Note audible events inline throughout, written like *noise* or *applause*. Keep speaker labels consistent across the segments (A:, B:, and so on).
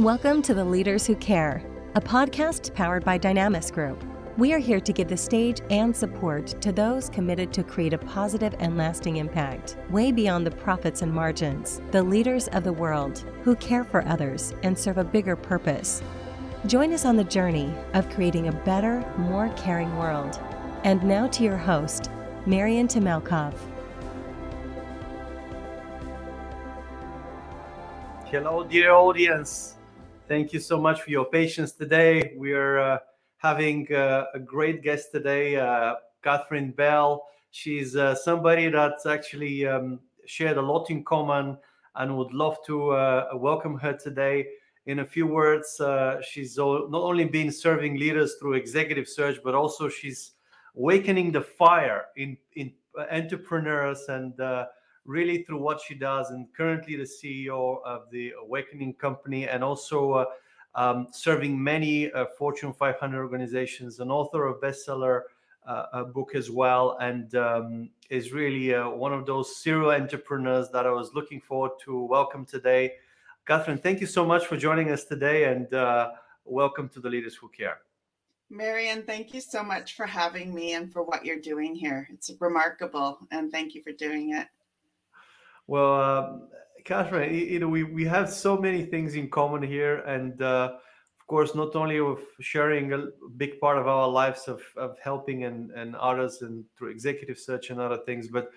A: Welcome to The Leaders Who Care, a podcast powered by Dynamis Group. We are here to give the stage and support to those committed to create a positive and lasting impact, way beyond the profits and margins, the leaders of the world who care for others and serve a bigger purpose. Join us on the journey of creating a better, more caring world. And now to your host, Marian Tamelkov.
B: Hello, dear audience. Thank you so much for your patience today. We are uh, having uh, a great guest today, uh, Catherine Bell. She's uh, somebody that's actually um, shared a lot in common and would love to uh, welcome her today. In a few words, uh, she's not only been serving leaders through executive search, but also she's awakening the fire in, in entrepreneurs and really through what she does and currently the ceo of the awakening company and also uh, um, serving many uh, fortune 500 organizations an author of bestseller uh, book as well and um, is really uh, one of those serial entrepreneurs that i was looking forward to welcome today catherine thank you so much for joining us today and uh, welcome to the leaders who care
C: Marian, thank you so much for having me and for what you're doing here. It's remarkable, and thank you for doing it.
B: Well, Catherine, you know, we, we have so many things in common here. And uh, of course, not only of sharing a big part of our lives of, of helping and, and others and through executive search and other things, but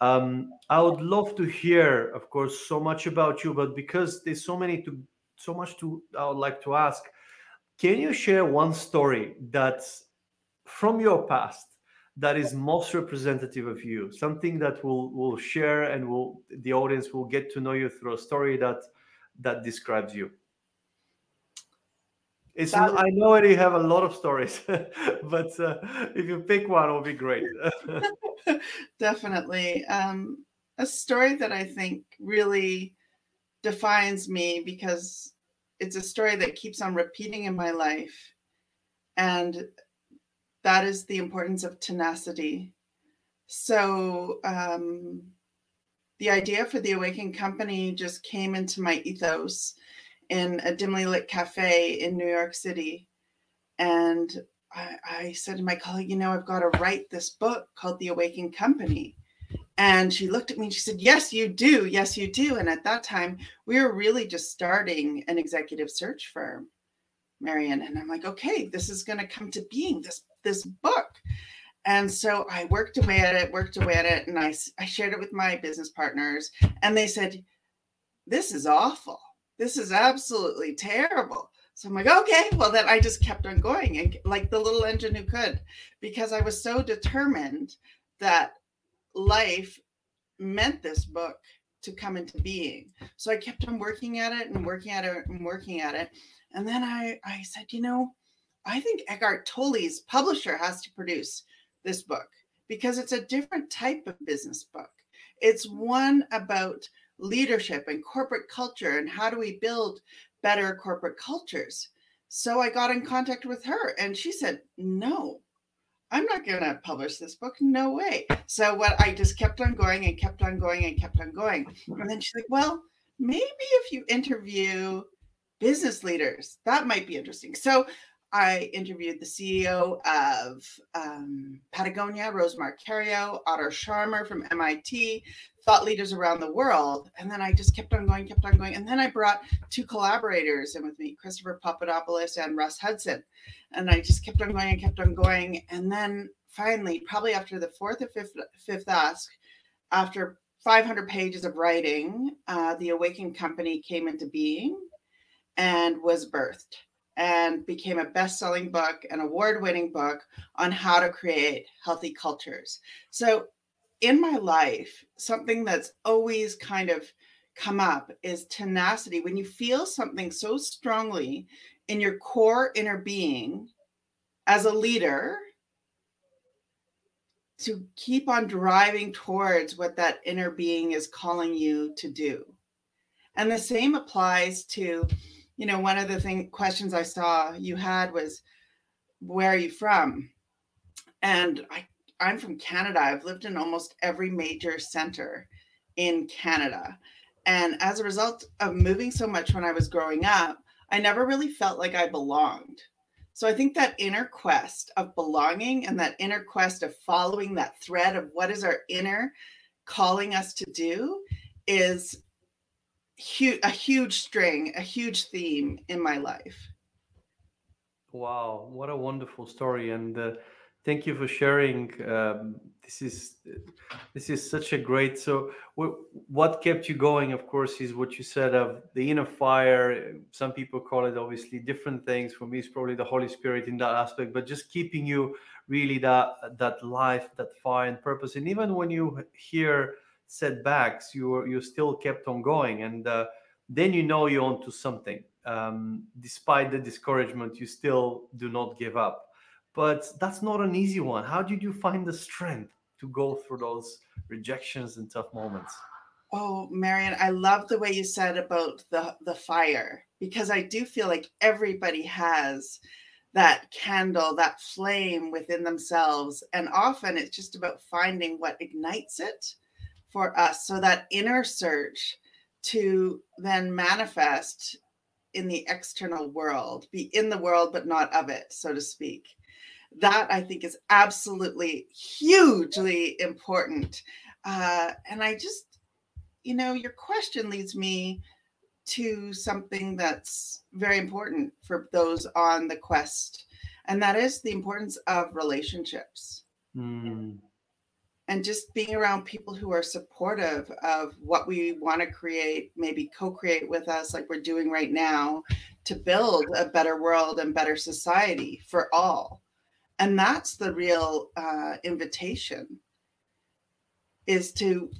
B: um, I would love to hear, of course, so much about you, but because there's so many to so much to I would like to ask, can you share one story that's from your past that is most representative of you something that will will share and will the audience will get to know you through a story that that describes you. It's that, i know you have a lot of stories *laughs* but uh, if you pick one it'll be great. *laughs*
C: Definitely. Um, a story that i think really defines me because it's a story that keeps on repeating in my life. And that is the importance of tenacity. So, um, the idea for the Awakened Company just came into my ethos in a dimly lit cafe in New York City. And I, I said to my colleague, you know, I've got to write this book called The Awakened Company. And she looked at me and she said, Yes, you do. Yes, you do. And at that time, we were really just starting an executive search firm, Marian. And I'm like, okay, this is going to come to being. This this book. And so I worked away at it, worked away at it, and I, I shared it with my business partners. And they said, This is awful. This is absolutely terrible. So I'm like, okay, well, then I just kept on going and like the little engine who could, because I was so determined that life meant this book to come into being. So I kept on working at it and working at it and working at it. And then I, I said, you know, I think Eckhart Tolle's publisher has to produce this book because it's a different type of business book. It's mm. one about leadership and corporate culture and how do we build better corporate cultures. So I got in contact with her and she said, No, I'm not going to publish this book. No way. So what I just kept on going and kept on going and kept on going. And then she's like, Well, maybe if you interview business leaders, that might be interesting. So I interviewed the CEO of um, Patagonia, Rose Marcario, Otto Scharmer from MIT, thought leaders around the world. And then I just kept on going, kept on going. And then I brought two collaborators in with me, Christopher Papadopoulos and Russ Hudson. And I just kept on going and kept on going. And then finally, probably after the fourth or fifth, fifth ask, after 500 pages of writing, uh, the Awakened Company came into being and was birthed and became a best selling book, an award winning book on how to create healthy cultures. So, in my life, something that's always kind of come up is tenacity. When you feel something so strongly in your core inner being as a leader, to keep on driving towards what that inner being is calling you to do. And the same applies to you know, one of the thing questions I saw you had was, "Where are you from?" And I, I'm from Canada. I've lived in almost every major center in Canada, and as a result of moving so much when I was growing up, I never really felt like I belonged. So I think that inner quest of belonging and that inner quest of following that thread of what is our inner calling us to do is a huge string, a huge theme in my life.
B: Wow, what a wonderful story! And uh, thank you for sharing. Um, this is this is such a great. So, what kept you going? Of course, is what you said of the inner fire. Some people call it obviously different things. For me, it's probably the Holy Spirit in that aspect. But just keeping you really that that life, that fire and purpose. And even when you hear setbacks, you you still kept on going, and uh, then you know you're onto something. Um, despite the discouragement, you still do not give up. But that's not an easy one. How did you find the strength to go through those rejections and tough moments?
C: Oh, Marian, I love the way you said about the the fire because I do feel like everybody has that candle, that flame within themselves, and often it's just about finding what ignites it for us. So that inner search to then manifest in the external world, be in the world, but not of it, so to speak. That I think is absolutely hugely important. Uh, and I just, you know, your question leads me to something that's very important for those on the quest, and that is the importance of relationships. Mm and just being around people who are supportive of what we want to create, maybe co create with us, like we're doing right now, to build a better world and better society for all. And that's the real uh, invitation is to,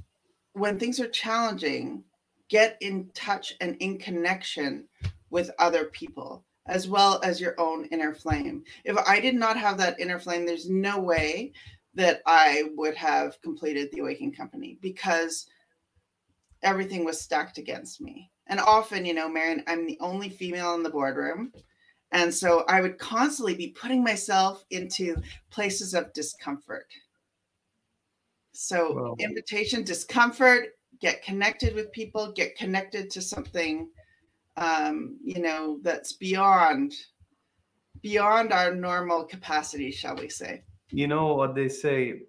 C: when things are challenging, get in touch and in connection with other people as well as your own inner flame. If I did not have that inner flame, there's no way that I would have completed the Awakening Company because everything was stacked against me. And often, you know, Marian, I'm the only female in the boardroom. And so I would constantly be putting myself into places of discomfort. So, well, invitation, discomfort, get connected with people, get connected to something, um, you know, that's beyond beyond our normal capacity, shall we say
B: you know what they say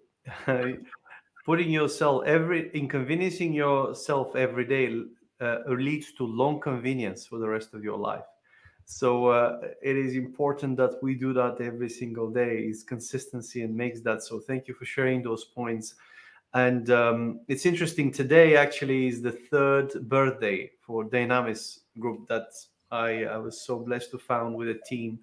B: *laughs* putting yourself every inconveniencing yourself every day uh, leads to long convenience for the rest of your life. So uh, it is important that we do that every single day is consistency and makes that so. Thank you for sharing those points. And um, it's interesting today actually is the third birthday for dynamis group that I, I was so blessed to found with a team.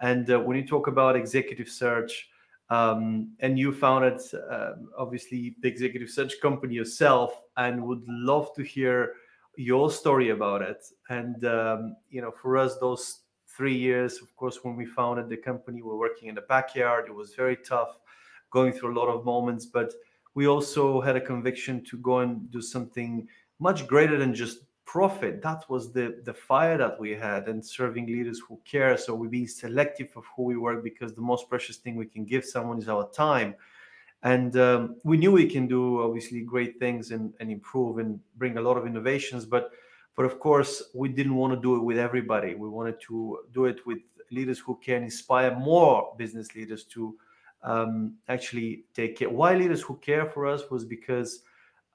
B: And uh, when you talk about executive search um, and you founded uh, obviously the executive search company yourself and would love to hear your story about it. And um, you know for us those three years of course when we founded the company we were working in the backyard. It was very tough going through a lot of moments but we also had a conviction to go and do something much greater than just profit. That was the the fire that we had and serving leaders who care. So we be selective of who we work because the most precious thing we can give someone is our time. And um, we knew we can do obviously great things and, and improve and bring a lot of innovations but but of course we didn't want to do it with everybody. We wanted to do it with leaders who can inspire more business leaders to um, actually take care. Why leaders who care for us was because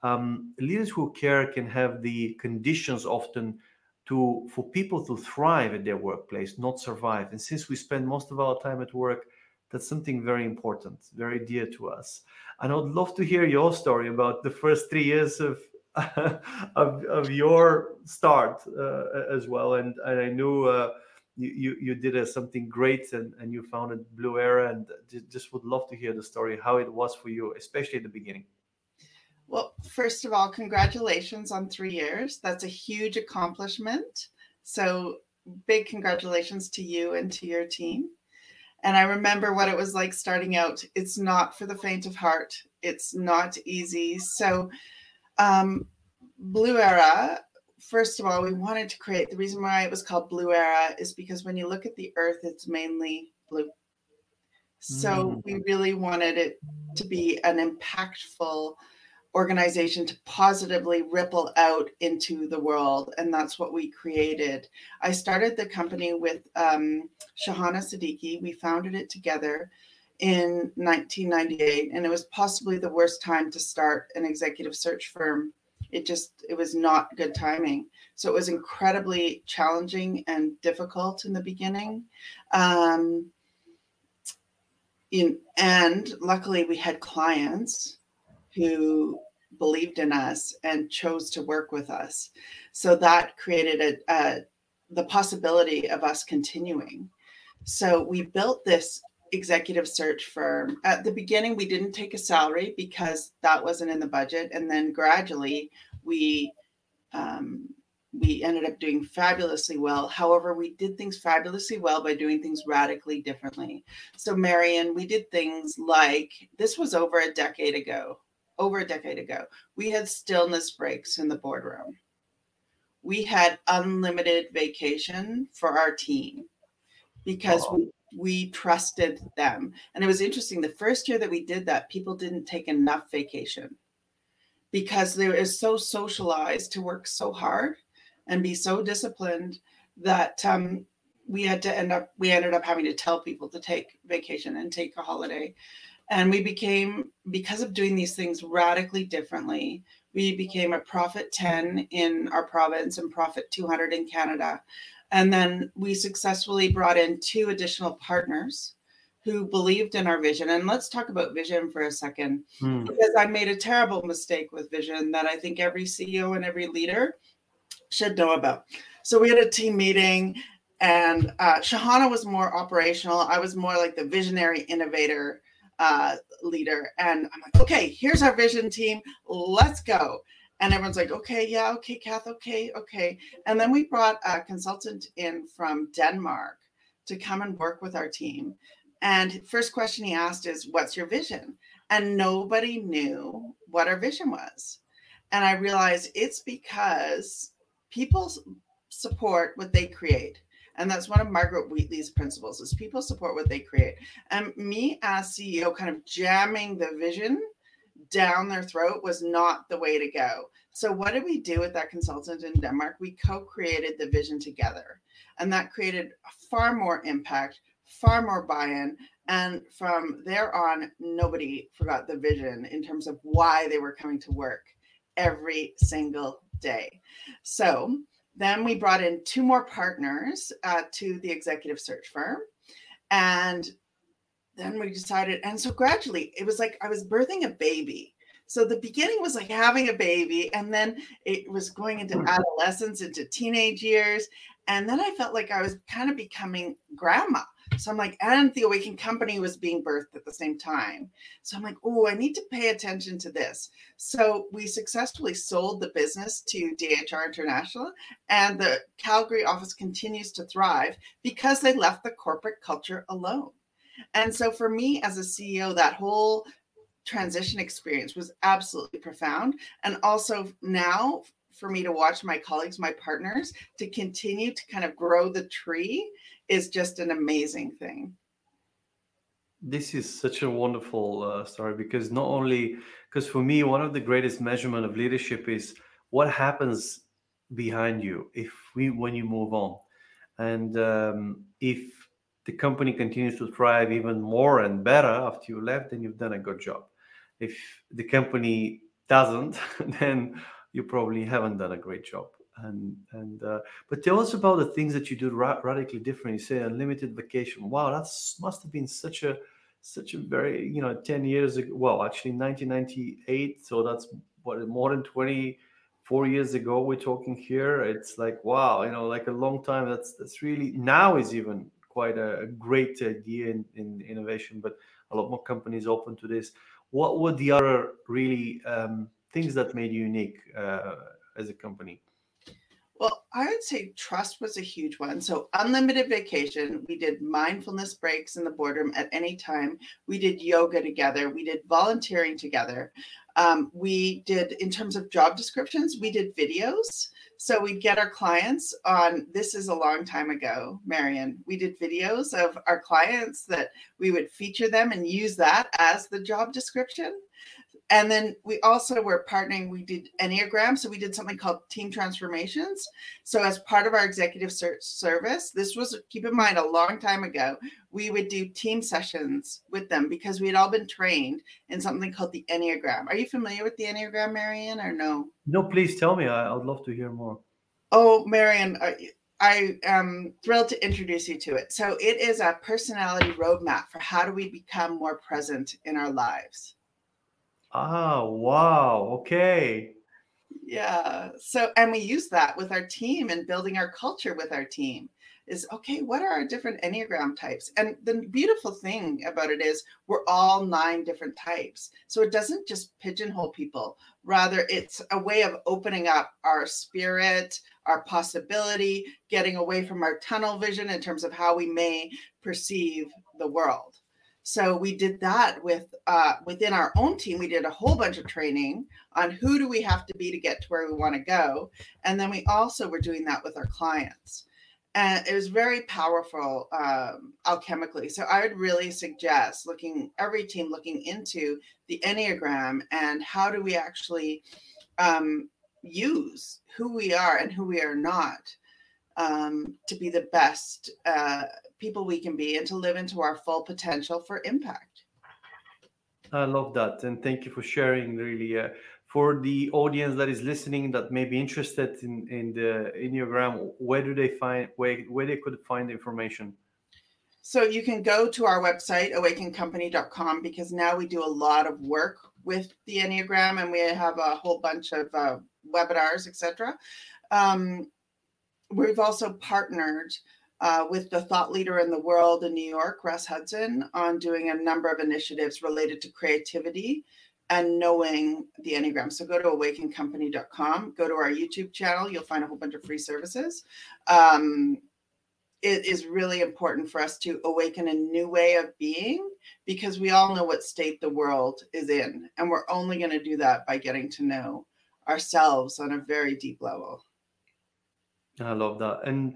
B: um, leaders who care can have the conditions often to for people to thrive at their workplace, not survive. And since we spend most of our time at work, that's something very important, very dear to us. And I would love to hear your story about the first three years of *laughs* of, of your start uh, as well. And, and I knew uh, you, you, did uh, something great and, and you founded BluEra. And just would love to hear the story, how it was for you, especially at the beginning.
C: Well, first of all, congratulations on three years. That's a huge accomplishment. So, big congratulations to you and to your team. And I remember what it was like starting out. It's not for the faint of heart, it's not easy. So, um, BluEra, first of all, we wanted to create the reason why it was called BluEra is because when you look at the earth, it's mainly blue. So, mm. we really wanted it to be an impactful organization to positively ripple out into the world. And that's what we created. I started the company with um, Shahana Siddiqui. We founded it together in 1998, and it was possibly the worst time to start an executive search firm. It just, it was not good timing. So it was incredibly challenging and difficult in the beginning. Um, in, and luckily, we had clients who believed in us and chose to work with us. So that created a, a the possibility of us continuing. So we built this executive search firm. At the beginning, we didn't take a salary because that wasn't in the budget, and then gradually we um, we ended up doing fabulously well. However, we did things fabulously well by doing things radically differently. So, Marian, we did things like this was over a decade ago over a decade ago, we had stillness breaks in the boardroom. We had unlimited vacation for our team because we, we trusted them. And it was interesting. The first year that we did that, people didn't take enough vacation because they were so socialized to work so hard and be so disciplined that um, we had to end up we ended up having to tell people to take vacation and take a holiday and we became because of doing these things radically differently we became a profit 10 in our province and profit 200 in canada. And then we successfully brought in two additional partners who believed in our vision. And let's talk about vision for a second hmm. because i made a terrible mistake with vision that i think every ceo and every leader should know about. So we had a team meeting and uh, shahana was more operational. I was more like the visionary innovator uh, leader. And I'm like, okay, here's our vision team. Let's go. And everyone's like, okay, yeah, okay, Kath, okay, okay. And then we brought a consultant in from Denmark to come and work with our team. And first question he asked is, what's your vision? And nobody knew what our vision was. And I realized it's because people support what they create. And that's one of Margaret Wheatley's principles is people support what they create. And me as CEO kind of jamming the vision down their throat was not the way to go. So what did we do with that consultant in Denmark? We co-created the vision together. And that created far more impact, far more buy-in. And from there on, nobody forgot the vision in terms of why they were coming to work every single day. So then we brought in two more partners uh, to the executive search firm. And then we decided, and so gradually it was like I was birthing a baby. So the beginning was like having a baby, and then it was going into adolescence, into teenage years. And then I felt like I was kind of becoming grandma. So I'm like, and the Awakened Company was being birthed at the same time. So I'm like, oh, I need to pay attention to this. So we successfully sold the business to DHR International, and the Calgary office continues to thrive because they left the corporate culture alone. And so for me as a CEO, that whole transition experience was absolutely profound. And also now for me to watch my colleagues, my partners, to continue to kind of grow the tree is just an amazing thing.
B: This is such a wonderful uh, story because not only because for me one of the greatest measurement of leadership is what happens behind you if we when you move on and um, if the company continues to thrive even more and better after you left then you've done a good job if the company doesn't *laughs* then you probably haven't done a great job. And and uh, but tell us about the things that you do ra- radically different. You say unlimited vacation. Wow that must have been such a such a very you know 10 years ago well actually 1998 so that's what more than 24 years ago we're talking here. It's like wow you know like a long time. That's that's really now is even quite a, great idea in, in innovation but a lot more companies open to this. What were the other really um, things that made you unique uh, as a company
C: well, I would say trust was a huge one. So, unlimited vacation. We did mindfulness breaks in the boardroom at any time. We did yoga together. We did volunteering together. Um, we did, in terms of job descriptions, we did videos. So, we'd get our clients on this is a long time ago, Marian. We did videos of our clients that we would feature them and use that as the job description and then we also were partnering we did enneagram so we did something called team transformations. So as part of our executive search service this was keep in mind a long time ago we would do team sessions with them because we had all been trained in something called the enneagram. Are you familiar with the enneagram marian or no?
B: No please tell me. I would love to hear more.
C: Oh marian I am thrilled to introduce you to it. So, it is a personality roadmap for how do we become more present in our lives.
B: Ah, wow. Okay.
C: Yeah. So, and we use that with our team and building our culture with our team is okay, what are our different Enneagram types? And the beautiful thing about it is we're all nine different types. So it doesn't just pigeonhole people, rather, it's a way of opening up our spirit, our possibility, getting away from our tunnel vision in terms of how we may perceive the world. So we did that with uh, within our own team. We did a whole bunch of training on who do we have to be to get to where we want to go, and then we also were doing that with our clients, and it was very powerful um, alchemically. So I would really suggest looking every team looking into the enneagram and how do we actually um, use who we are and who we are not um, to be the best uh, people we can be and to live into our full potential for impact.
B: I love that. And thank you for sharing, really. Uh, for the audience that is listening that may be interested in, in the Enneagram, where do they find, where, where they could find information?
C: So you can go to our website, awakencompany.com, because now we do a lot of work with the Enneagram and we have a whole bunch of uh, webinars, etc. Um, we've also partnered uh, with the thought leader in the world in New York, Russ Hudson, on doing a number of initiatives related to creativity and knowing the Enneagram. So go to awakencompany.com, go to our YouTube channel, you'll find a whole bunch of free services. Um, it is really important for us to awaken a new way of being because we all know what state the world is in. And we're only going to do that by getting to know ourselves on a very deep level.
B: I love that. And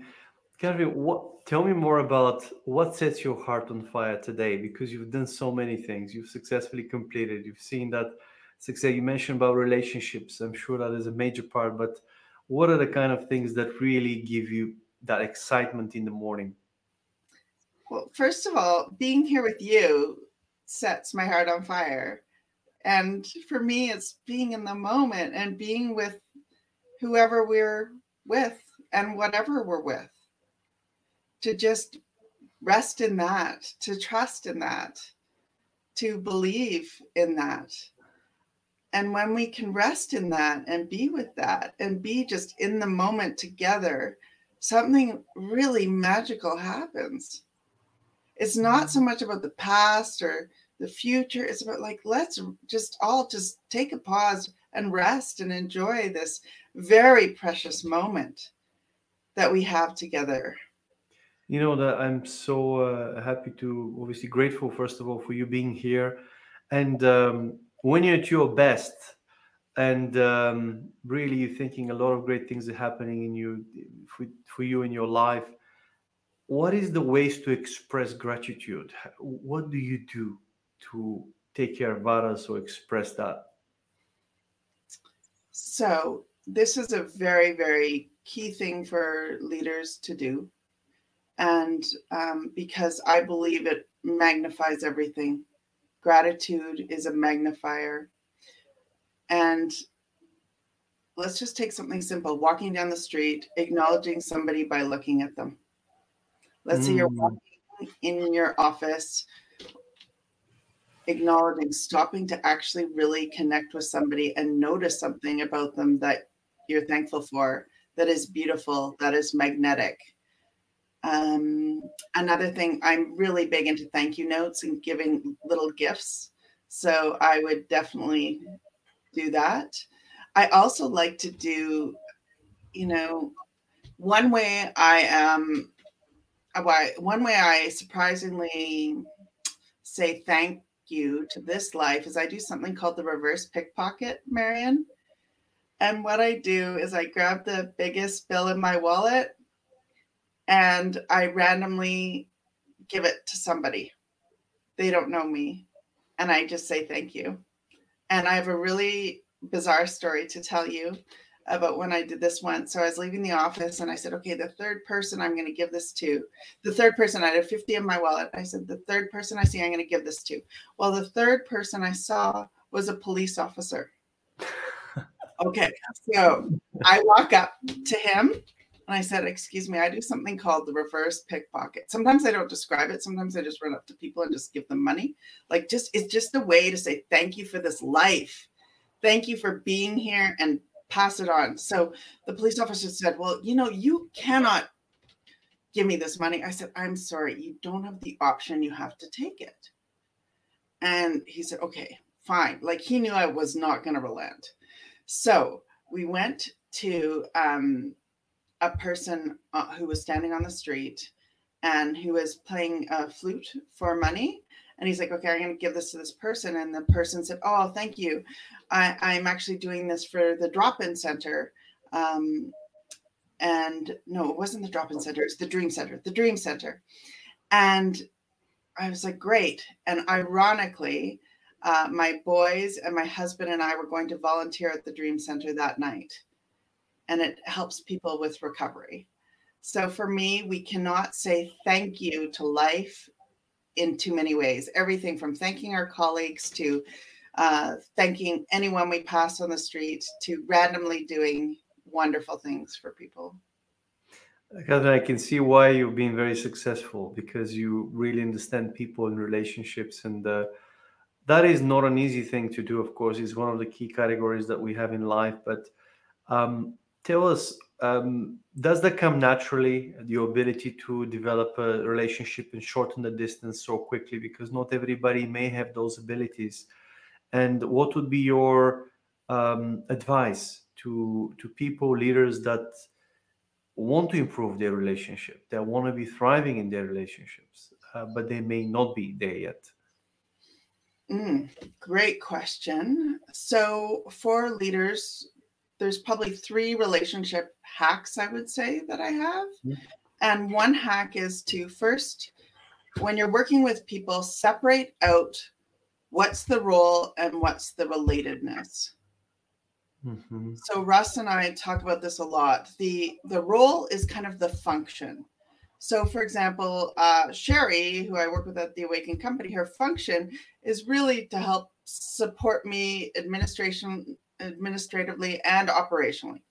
B: Catherine, what tell me more about what sets your heart on fire today? Because you've done so many things. You've successfully completed. You've seen that success. You mentioned about relationships. I'm sure that is a major part. But what are the kind of things that really give you that excitement in the morning?
C: Well, first of all, being here with you sets my heart on fire. And for me, it's being in the moment and being with whoever we're with and whatever we're with to just rest in that, to trust in that, to believe in that. And when we can rest in that and be with that and be just in the moment together, something really magical happens. It's not so much about the past or the future. It's about like, let's just all just take a pause and rest and enjoy this very precious moment that we have together
B: you know that i'm so uh, happy to obviously grateful first of all for you being here. And um, when you're at your best and um, really you're thinking a lot of great things are happening in you for, for you in your life what is the ways to express gratitude? What do you do to take care of others or express that?
C: So this is a very very key thing for leaders to do and um, because I believe it magnifies everything. Gratitude is a magnifier. And let's just take something simple walking down the street, acknowledging somebody by looking at them. Let's mm. say you're mm. walking in your office, acknowledging, stopping to actually really connect with somebody and notice something about them that you're thankful for, that is beautiful, that is magnetic um, another thing, I'm really big into thank you notes and giving little gifts. So I would definitely do that. I also like to do, you know, one way I am, uh, one way I surprisingly say thank you to this life is I do something called the reverse pickpocket, Marian. And what I do is I grab the biggest bill in my wallet and I randomly give it to somebody. They don't know me. And I just say thank you. And I have a really bizarre story to tell you about when I did this once. So I was leaving the office and I said, okay, the third person I'm going to give this to, the third person, I had 50 in my wallet. I said, the third person I see, I'm going to give this to. Well, the third person I saw was a police officer. *laughs* okay. So I walk up to him and I said, Excuse me, I do something called the reverse pickpocket. Sometimes I don't describe it. Sometimes I just run up to people and just give them money. Like, just it's just a way to say thank you for this life. Thank you for being here and pass it on. So the police officer said, Well, you know, you cannot give me this money. I said, I'm sorry, you don't have the option. You have to take it. And he said, Okay, fine. Like he knew I was not going to relent. So we went to um, a person uh, who was standing on the street and who was playing a flute for money. And he's like, okay, I'm going to give this to this person. And the person said, oh, thank you. I, am actually doing this for the drop in center. Um, and no, it wasn't the drop in center, it's the dream center, the dream center. And I was like, great. And ironically, uh, my boys and my husband and I were going to volunteer at the dream center that night and it helps people with recovery. So for me, we cannot say thank you to life in too many ways. Everything from thanking our colleagues to uh, thanking anyone we pass on the street to randomly doing wonderful things for people.
B: Catherine, I can see why you've been very successful because you really understand people and relationships, and uh, that is not an easy thing to do. Of course, it's one of the key categories that we have in life. But um, tell us um, does that come naturally your ability to develop a relationship and shorten the distance so quickly? Because not everybody may have those abilities. And what would be your um, advice to to people leaders that want to improve their relationship that want to be thriving in their relationships uh, but they may not be there yet?
C: Mm, great question. So for leaders there's probably three relationship hacks I would say that I have. Mm-hmm. And one hack is to first, when you're working with people, separate out what's the role and what's the relatedness. Mm-hmm. So Russ and I talk about this a lot. The the role is kind of the function. So, for example, uh, Sherry, who I work with at the Awakened Company, her function is really to help support me administration administratively and operationally.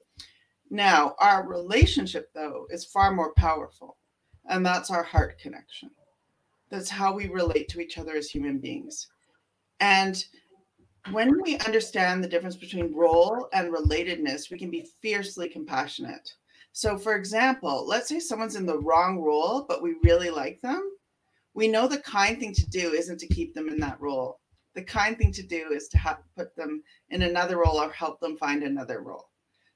C: Now, our relationship, though, is far more powerful, and that's our heart connection. That's how we relate to each other as human beings. And when we understand the difference between role and relatedness, we can be fiercely compassionate. So, for example, let's say someone's in the wrong role, but we really like them. We know the kind thing to do isn't to keep them in that role the kind thing to do is to have, put them in another role or help them find another role.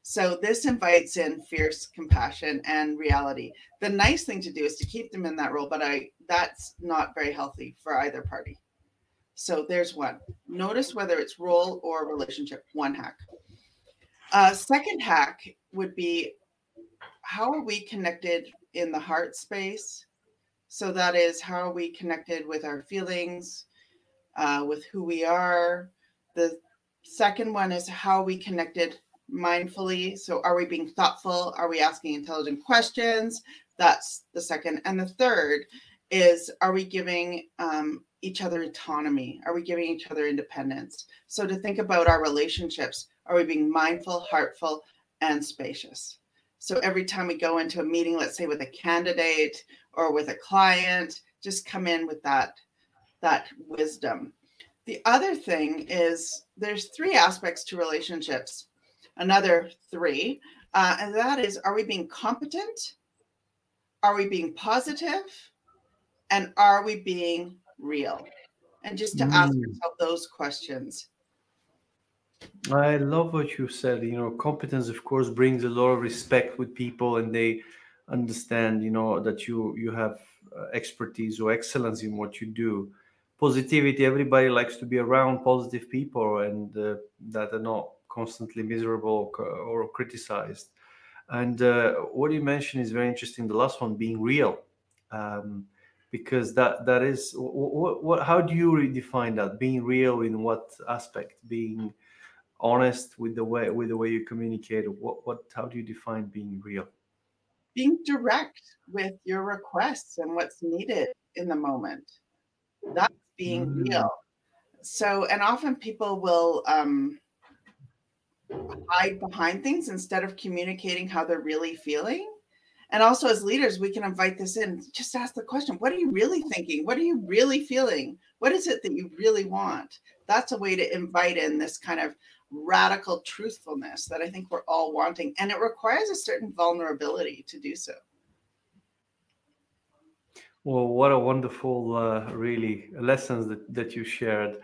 C: So this invites in fierce compassion and reality. The nice thing to do is to keep them in that role, but I that's not very healthy for either party. So there's one. Notice whether it's role or relationship. One hack. Uh, second hack would be how are we connected in the heart space? So that is how are we connected with our feelings, uh, with who we are. The second one is how we connected mindfully. So, are we being thoughtful? Are we asking intelligent questions? That's the second. And the third is are we giving um, each other autonomy? Are we giving each other independence? So, to think about our relationships, are we being mindful, heartful, and spacious? So, every time we go into a meeting, let's say with a candidate or with a client, just come in with that that wisdom. The other thing is there's three aspects to relationships, another three, uh, and that is are we being competent? Are we being positive? And are we being real? And just to mm. ask yourself those questions.
B: I love what you said. You know, competence, of course, brings a lot of respect with people, and they understand, you know, that you you have uh, expertise or excellence in what you do positivity everybody likes to be around positive people and uh, that are not constantly miserable or criticized. And uh, what you mentioned is very interesting the last one being real um, because that that is what, what how do you redefine that being real in what aspect? Being honest with the way with the way you communicate what what how do you define being real?
C: Being direct with your requests and what's needed in the moment. That's being mm. real. So and often people will um hide behind things instead of communicating how they're really feeling. And also as leaders we can invite this in. Just ask the question what are you really thinking? What are you really feeling? What is it that you really want? That's a way to invite in this kind of radical truthfulness that i think we're all wanting. And it requires a certain vulnerability to do so
B: well what a wonderful uh, really lessons that, that you shared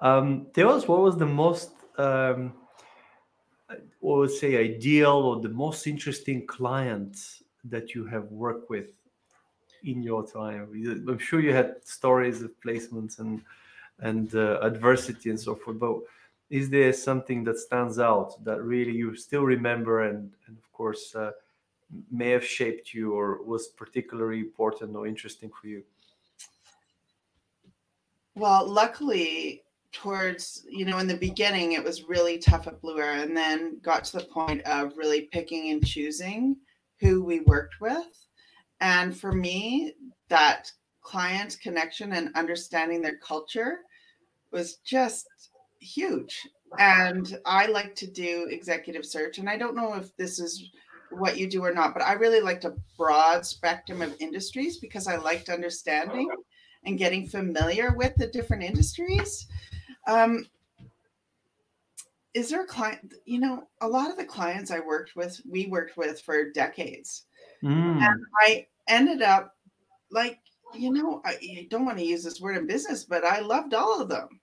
B: um, tell us what was the most um, what would say ideal or the most interesting client that you have worked with in your time? I'm sure you had stories of placements and and uh, adversity and so forth, but is there something that stands out that really you still remember and, and of course uh, may have shaped you or was particularly important or interesting for you?
C: Well, luckily, towards you know in the beginning it was really tough at BluEra and then got to the point of really picking and choosing who we worked with. And for me, that client connection and understanding their culture was just huge. And I like to do executive search. And I don't know if this is what you do or not, but I really liked a broad spectrum of industries because I liked understanding and getting familiar with the different industries. Um, is there a client you know a lot of the clients i worked with we worked with for decades mm. and i ended up like you know I, I don't want to use this word in business but i loved all of them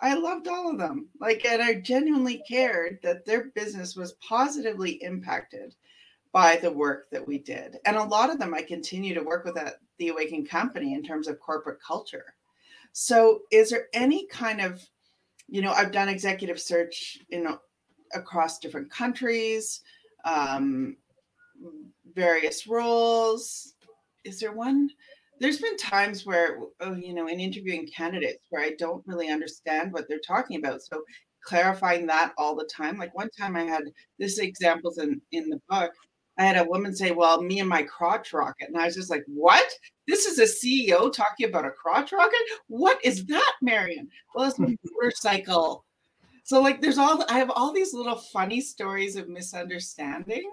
C: i loved all of them like and i genuinely cared that their business was positively impacted by the work that we did and a lot of them i continue to work with at the awaken company in terms of corporate culture so is there any kind of you know, I've done executive search in across different countries, um, various roles. Is there one? There's been times where, oh, you know, in interviewing candidates where I don't really understand what they're talking about. So clarifying that all the time. Like one time I had this examples in in the book. I had a woman say, "Well, me and my crotch rocket," and I was just like, "What? This is a CEO talking about a crotch rocket? What is that, Marian?" Well, it's a *laughs* motorcycle. So, like, there's all I have all these little funny stories of misunderstanding,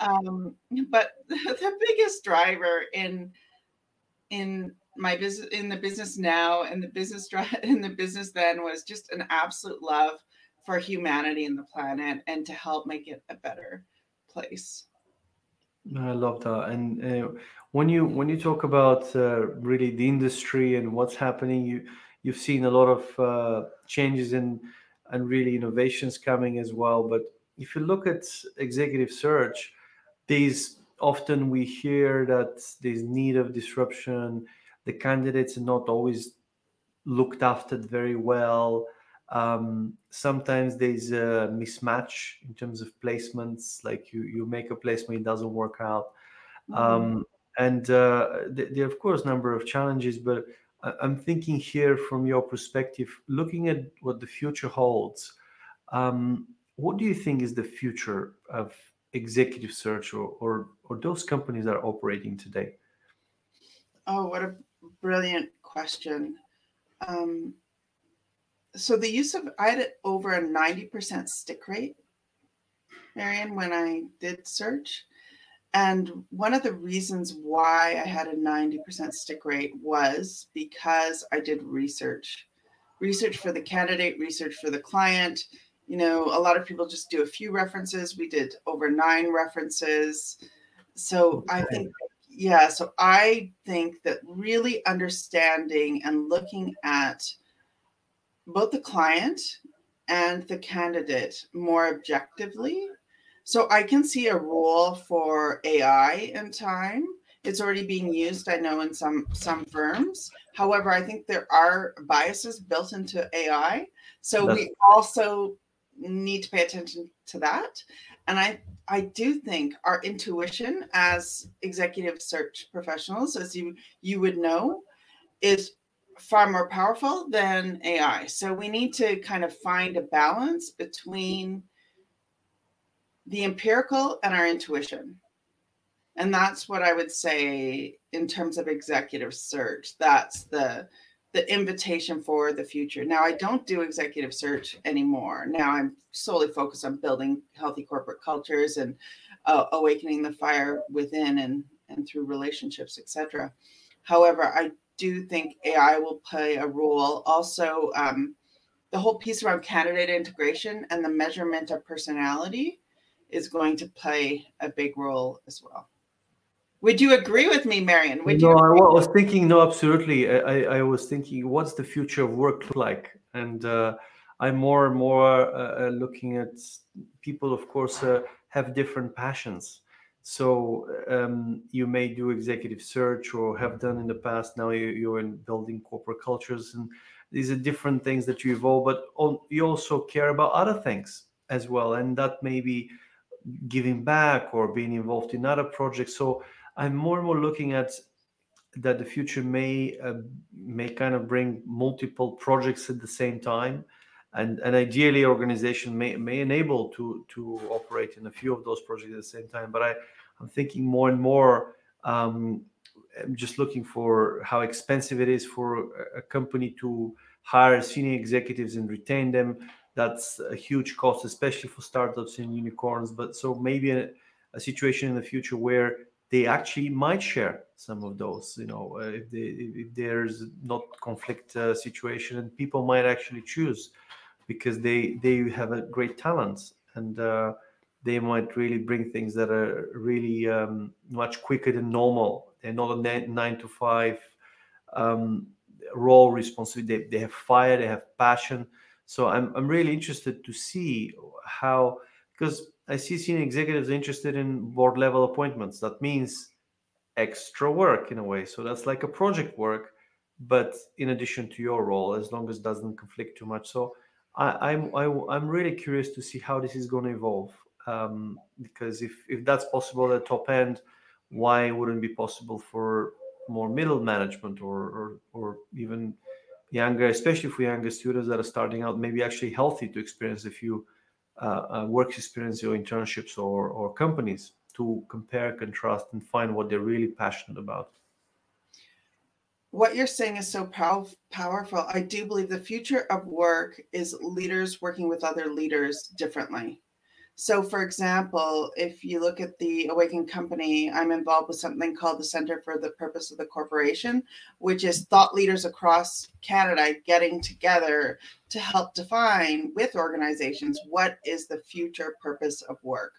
C: um, but *laughs* the biggest driver in in my business in the business now and the business *laughs* in the business then was just an absolute love for humanity and the planet and to help make it a better place.
B: I love that. And uh, when you when you talk about uh, really the industry and what's happening, you you've seen a lot of uh, changes in and really innovations coming as well. But if you look at executive search, these often we hear that there's need of disruption. The candidates are not always looked after very well. Um, sometimes there's a mismatch in terms of placements, like you, you make a placement, it doesn't work out. Mm-hmm. Um, and uh, there are, of course, a number of challenges, but I'm thinking here from your perspective, looking at what the future holds, um, what do you think is the future of executive search or, or, or those companies that are operating today?
C: Oh, what a brilliant question. Um, so the use of I had over a 90% stick rate, Marian, when I did search. And one of the reasons why I had a 90% stick rate was because I did research. Research for the candidate, research for the client. You know, a lot of people just do a few references. We did over nine references. So I think, yeah, so I think that really understanding and looking at both the client and the candidate more objectively. So I can see a role for AI in time. It's already being used, I know, in some some firms. However, I think there are biases built into AI. So That's- we also need to pay attention to that. And I I do think our intuition as executive search professionals, as you you would know, is far more powerful than AI. So we need to kind of find a balance between the empirical and our intuition. And that's what I would say in terms of executive search. That's the the invitation for the future. Now I don't do executive search anymore. Now I'm solely focused on building healthy corporate cultures and uh, awakening the fire within and and through relationships, etc. However, I do think AI will play a role. Also, um, the whole piece around candidate integration and the measurement of personality is going to play a big role as well. Would you agree with me, Marian? Would
B: no,
C: you
B: I was thinking, no, absolutely. I, I was thinking, what's the future of work like? And uh, I'm more and more uh, uh, looking at people, of course, uh, have different passions. So um, you may do executive search or have done in the past. Now you, you're in building corporate cultures, and these are different things that you evolve. But on, you also care about other things as well, and that may be giving back or being involved in other projects. So I'm more and more looking at that the future may uh, may kind of bring multiple projects at the same time. And and ideally organization may may enable to to operate in a few of those projects at the same time. But i i'm thinking more and more um, i'm just looking for how expensive it is for a company to hire senior executives and retain them. That's a huge cost especially for startups and unicorns. But so maybe a, a situation in the future where they actually might share some of those you know uh, if, they, if there's not conflict uh, situation and people might actually choose because they they have a great talent and uh, they might really bring things that are really um, much quicker than normal. They're not a nine to five um, role responsibility. They, they have fire they have passion. So I'm, I'm really interested to see how because I see senior executives interested in board level appointments. That means extra work in a way. So that's like a project work, but in addition to your role, as long as it doesn't conflict too much. So I, I'm I, am i am really curious to see how this is going to evolve. Um, because if if that's possible at top end, why wouldn't be possible for more middle management or or, or even younger, especially for younger students that are starting out, maybe actually healthy to experience a few uh, uh, work experience or internships or, or companies to compare, contrast, and find what they're really passionate about.
C: What you're saying is so pow- powerful. I do believe the future of work is leaders working with other leaders differently. So, for example, if you look at the Awakened Company, I'm involved with something called the Center for the Purpose of the Corporation, which is thought leaders across Canada getting together to help define with organizations what is the future purpose of work.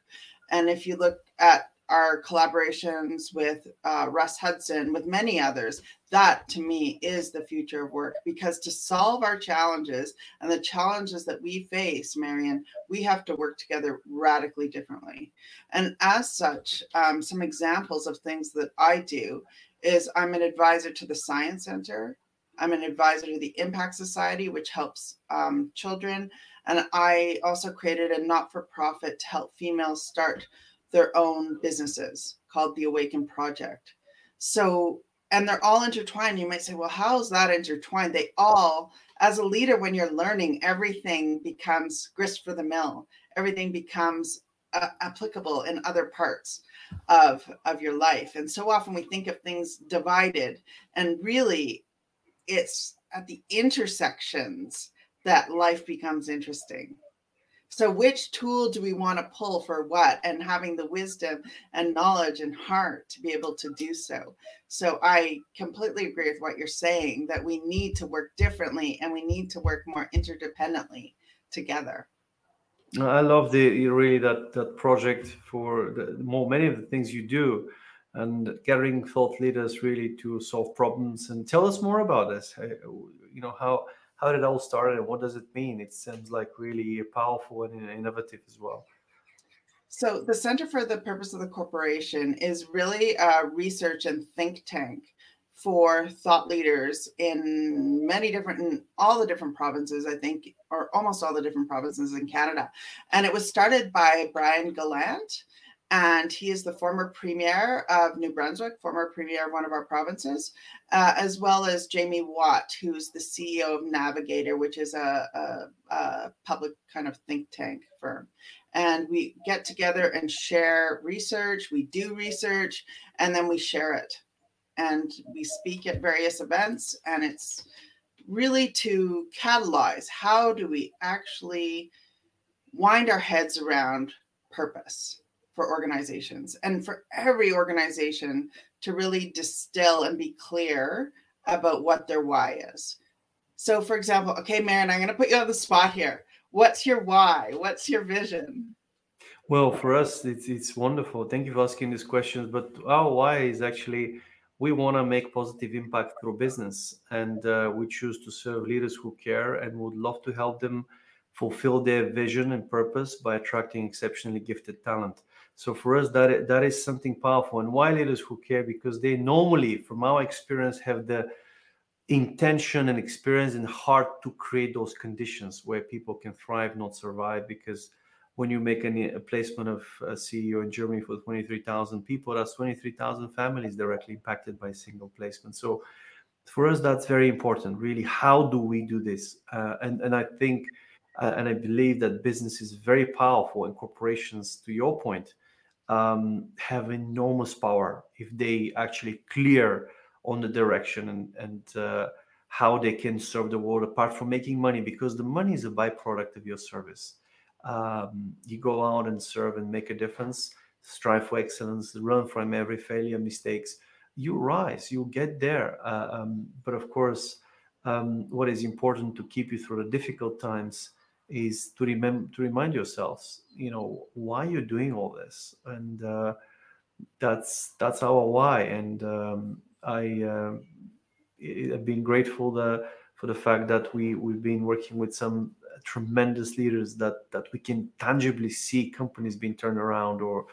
C: And if you look at our collaborations with uh, Russ Hudson, with many others, that to me is the future of work because to solve our challenges and the challenges that we face, Marian, we have to work together radically differently. And as such, um, some examples of things that I do is I'm an advisor to the Science Center. I'm an advisor to the Impact Society, which helps um, children. And I also created a not for profit to help females start their own businesses called the Awaken Project. So, and they're all intertwined. You might say, well, how is that intertwined? They all, as a leader, when you're learning, everything becomes grist for the mill, everything becomes uh, applicable in other parts of of your life and so often we think of things divided and really it's at the intersections that life becomes interesting so, which tool do we want to pull for what? And having the wisdom and knowledge and heart to be able to do so. So, I completely agree with what you're saying that we need to work differently and we need to work more interdependently together.
B: I love the really that that project for the more many of the things you do and gathering thought leaders really to solve problems and tell us more about this. You know how how did it all start and what does it mean? It seems like really powerful and innovative as well.
C: So, the Center for the Purpose of the Corporation is really a research and think tank for thought leaders in many different in all the different provinces i think or almost all the different provinces in canada and it was started by brian gallant and he is the former premier of new brunswick former premier of one of our provinces uh, as well as jamie watt who's the ceo of navigator which is a, a, a public kind of think tank firm. And we get together and share research we do research and then we share it. And we speak at various events and it's really to catalyze how do we actually wind our heads around purpose for organizations and for every organization to really distill and be clear about what their why is. So for example okay Marian, i'm going to put you on the spot here. What's your why? What's your vision?
B: Well for us it's, it's wonderful. Thank you for asking these questions but our why is actually we want to make positive impact through business and uh, we choose to serve leaders who care and would love to help them fulfill their vision and purpose by attracting exceptionally gifted talent so for us that that is something powerful and why leaders who care because they normally from our experience have the intention and experience and heart to create those conditions where people can thrive not survive because when you make any, a placement of a CEO in Germany for 23,000 people, that's 23,000 families directly impacted by a single placement. So for us, that's very important. Really, how do we do this? Uh, and and I think, uh, and I believe that business is very powerful, and corporations, to your point, um, have enormous power if they actually clear on the direction and and uh, how they can serve the world apart from making money, because the money is a byproduct of your service. Um, you go out and serve and make a difference strive for excellence run from every failure mistakes. You rise you get there uh, um, but of course um, what is important to keep you through the difficult times is to remember to remind yourselves you know why you're doing all this. And uh, that's that's our why. And um, i uh, i've been grateful the, for the fact that we we've been working with some tremendous leaders that that we can tangibly see companies being turned around or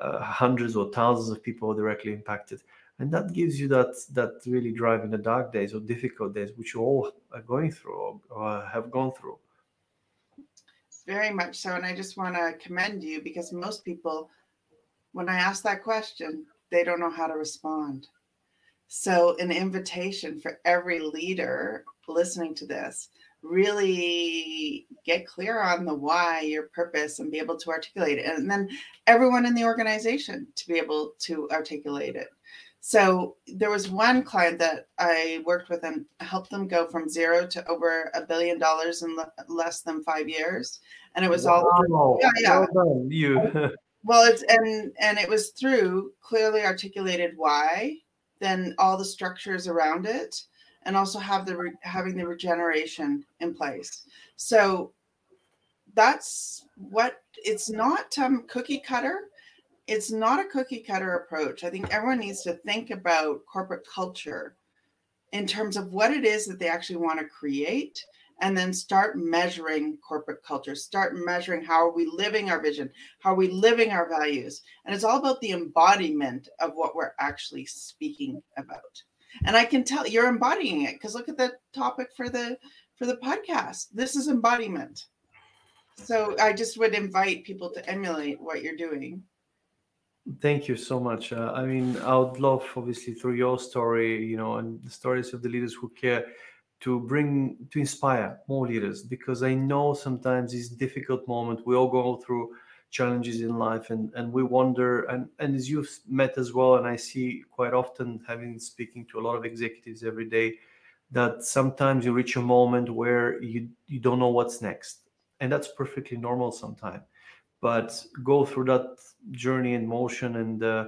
B: uh, hundreds or thousands of people directly impacted. And that gives you that that really drive in the dark days or difficult days which you all are going through or, or have gone through
C: very much so and i just want to commend you because most people when i ask that question they don't know how to respond so an invitation for every leader listening to this really get clear on the why, your purpose, and be able to articulate it. And then everyone in the organization to be able to articulate it. So there was one client that I worked with and helped them go from zero to over a billion dollars in less than five years. And it was
B: wow.
C: all
B: yeah, yeah. Well you. *laughs*
C: well, it's and and it was through clearly articulated why, then all the structures around it, and also have the re- having the regeneration in place. So that's what it's not um, cookie cutter. It's not a cookie cutter approach. I think everyone needs to think about corporate culture in terms of what it is that they actually want to create and then start measuring corporate culture start measuring how are we living our vision how are we living our values. And it's all about the embodiment of what we're actually speaking about. And i can tell you're embodying it because look at the topic for the for the podcast. This is embodiment. So i just would invite people to emulate what you're doing
B: thank you so much. Uh, i mean i would love obviously through your story you know and the stories of the leaders who care to bring to inspire more leaders because i know sometimes these difficult moments we all go through challenges in life and and we wonder and and as you've met as well and i see quite often having speaking to a lot of executives every day that sometimes you reach a moment where you you don't know what's next. And that's perfectly normal sometimes but go through that journey in motion and uh,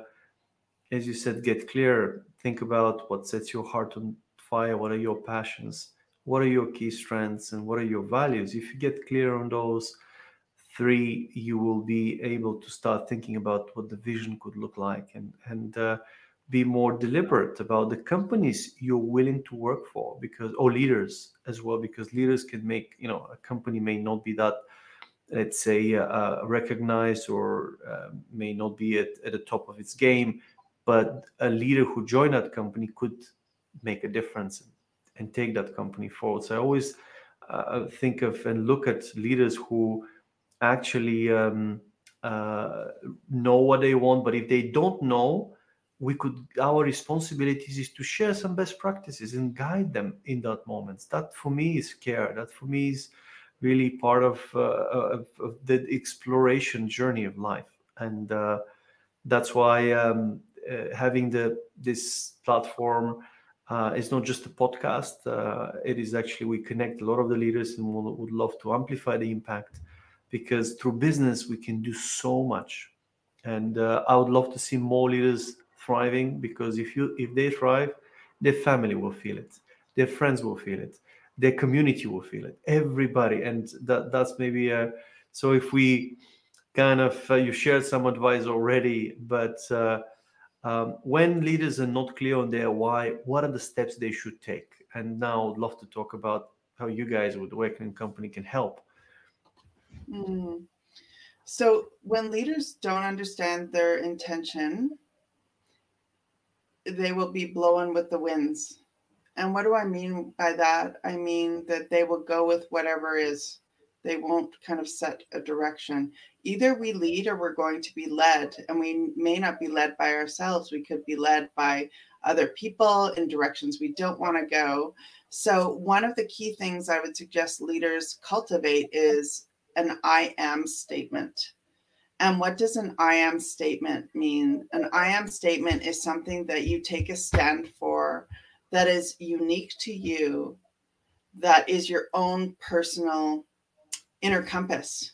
B: as you said get clear. Think about what sets your heart on fire. What are your passions? What are your key strengths and what are your values? If you get clear on those three you will be able to start thinking about what the vision could look like and and uh, be more deliberate about the companies you're willing to work for because or leaders as well because leaders can make you know a company may not be that let's say uh, recognized or uh, may not be at, at the top of its game but a leader who joined that company could make a difference and take that company forward. So I always uh, think of and look at leaders who actually um, uh, know what they want, but if they don't know, we could our responsibilities is to share some best practices and guide them in that moment. That for me is care. That for me is really part of, uh, of, of the exploration journey of life, and uh, that's why um, uh, having the this platform uh, not just a podcast. Uh, it is actually we connect a lot of the leaders and would, would love to amplify the impact because through business we can do so much. And uh, I would love to see more leaders thriving because if you if they thrive, their family will feel it, their friends will feel it, their community will feel it, everybody. And that that's maybe a, so if we kind of uh, you shared some advice already, but uh, um, when leaders are not clear on their why, what are the steps they should take? And now I'd love to talk about how you guys with the Awakening Company can help.
C: Mm. So when leaders don't understand their intention, they will be blowing with the winds. And what do I mean by that? I mean that they will go with whatever is. They won't kind of set a direction either we lead or we're going to be led. And we may not be led by ourselves. We could be led by other people in directions we don't want to go. So, one of the key things I would suggest leaders cultivate is an I am statement. And what does an I am statement mean? An I am statement is something that you take a stand for that is unique to you, that is your own personal inner compass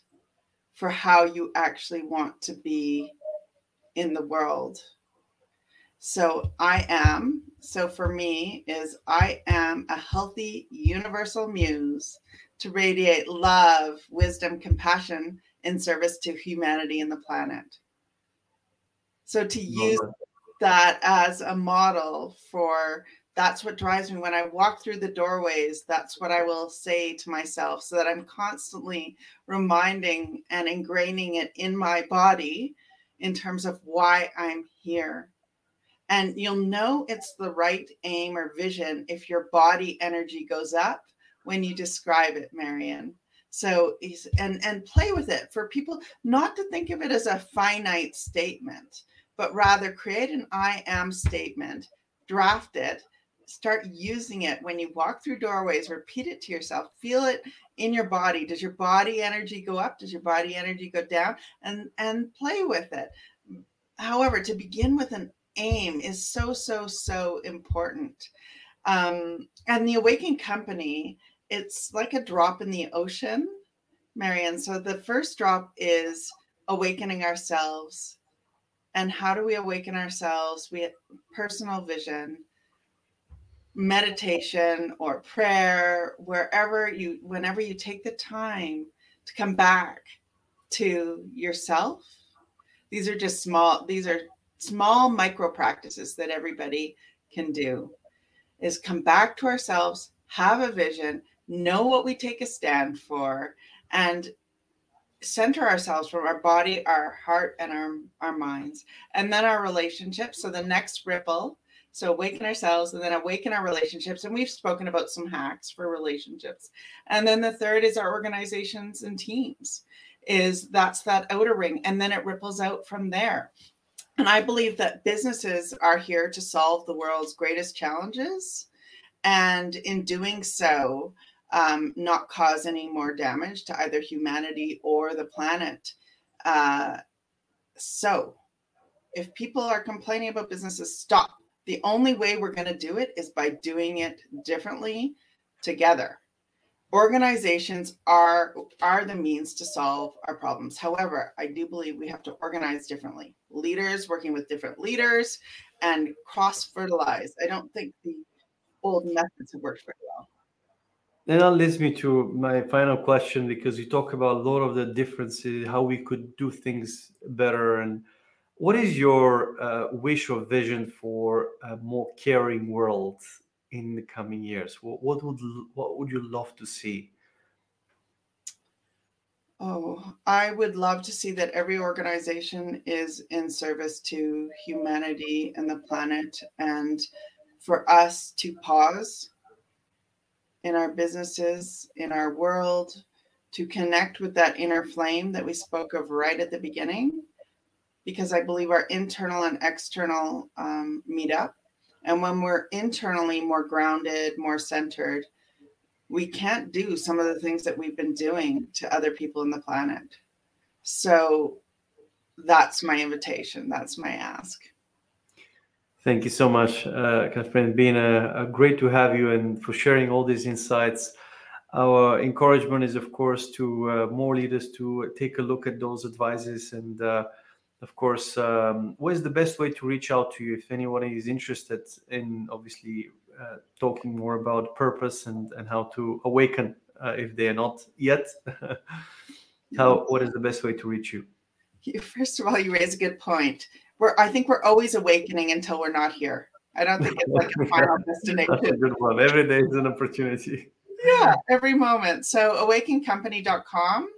C: for how you actually want to be in the world. So I am, so for me, is I am a healthy universal muse to radiate love, wisdom, compassion in service to humanity and the planet. So to use that as a model for that's what drives me when I walk through the doorways. That's what I will say to myself so that I'm constantly reminding and ingraining it in my body in terms of why I'm here. And you'll know it's the right aim or vision if your body energy goes up when you describe it, Marian. So and and play with it for people not to think of it as a finite statement, but rather create an I am statement, draft it, start using it. When you walk through doorways repeat it to yourself. Feel it in your body. Does your body energy go up? Does your body energy go down? And and play with it. However to begin with an aim is so so so important. Um, and the awakening company it's like a drop in the ocean marion so the first drop is awakening ourselves. And how do we awaken ourselves? We have personal vision meditation or prayer, wherever you, whenever you take the time to come back to yourself. These are just small, these are small micro practices that everybody can do is come back to ourselves, have a vision, know what we take a stand for, and center ourselves from our body, our heart, and our, our minds, and then our relationships. So the next ripple so awaken ourselves and then awaken our relationships. And we've spoken about some hacks for relationships. And then the third is our organizations and teams is that's that outer ring. And then it ripples out from there. And I believe that businesses are here to solve the world's greatest challenges. And in doing so, um, not cause any more damage to either humanity or the planet. Uh, so, if people are complaining about businesses, stop the only way we're going to do it is by doing it differently together. Organizations are are the means to solve our problems. However, I do believe we have to organize differently. Leaders working with different leaders and cross fertilize. I don't think the old methods have worked very well.
B: And that leads me to my final question because you talk about a lot of the differences, how we could do things better and what is your uh, wish or vision for a more caring world in the coming years? What, what would what would you love to see?
C: Oh, I would love to see that every organization is in service to humanity and the planet and for us to pause in our businesses, in our world, to connect with that inner flame that we spoke of right at the beginning, because I believe our internal and external um, meet up. And when we're internally more grounded, more centered, we can't do some of the things that we've been doing to other people in the planet. So that's my invitation. That's my ask.
B: Thank you so much, uh, Catherine. Been a, a great to have you and for sharing all these insights. Our encouragement is, of course, to uh, more leaders to take a look at those advices and, uh, of course, um, what is the best way to reach out to you if anyone is interested in obviously uh, talking more about purpose and, and how to awaken uh, if they are not yet? *laughs* how what is the best way to reach you?
C: First of all, you raise a good point we're I think we're always awakening until we're not here. I don't think it's like a *laughs* final destination.
B: That's a good one. Every day is an opportunity.
C: Yeah, every moment. So awakencompany.com.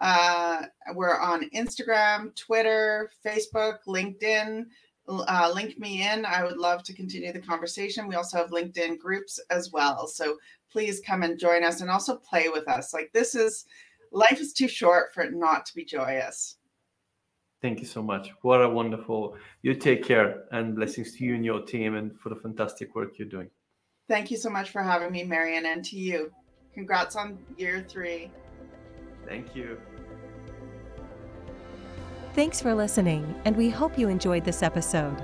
C: Uh, we're on Instagram, Twitter, Facebook, LinkedIn. Uh, link me in. I would love to continue the conversation. We also have LinkedIn groups as well. So please come and join us and also play with us. Like this is life is too short for it not to be joyous.
B: Thank you so much. What a wonderful. You take care and blessings to you and your team and for the fantastic work you're doing.
C: Thank you so much for having me, Marian, and to you. Congrats on year three.
B: Thank you.
A: Thanks for listening, and we hope you enjoyed this episode.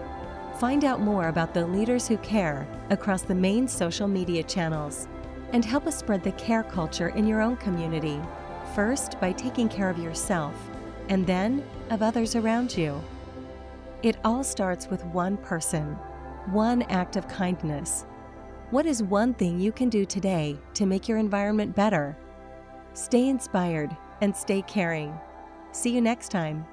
A: Find out more about the leaders who care across the main social media channels and help us spread the care culture in your own community. First, by taking care of yourself and then of others around you. It all starts with one person, one act of kindness. What is one thing you can do today to make your environment better? Stay inspired and stay caring. See you next time.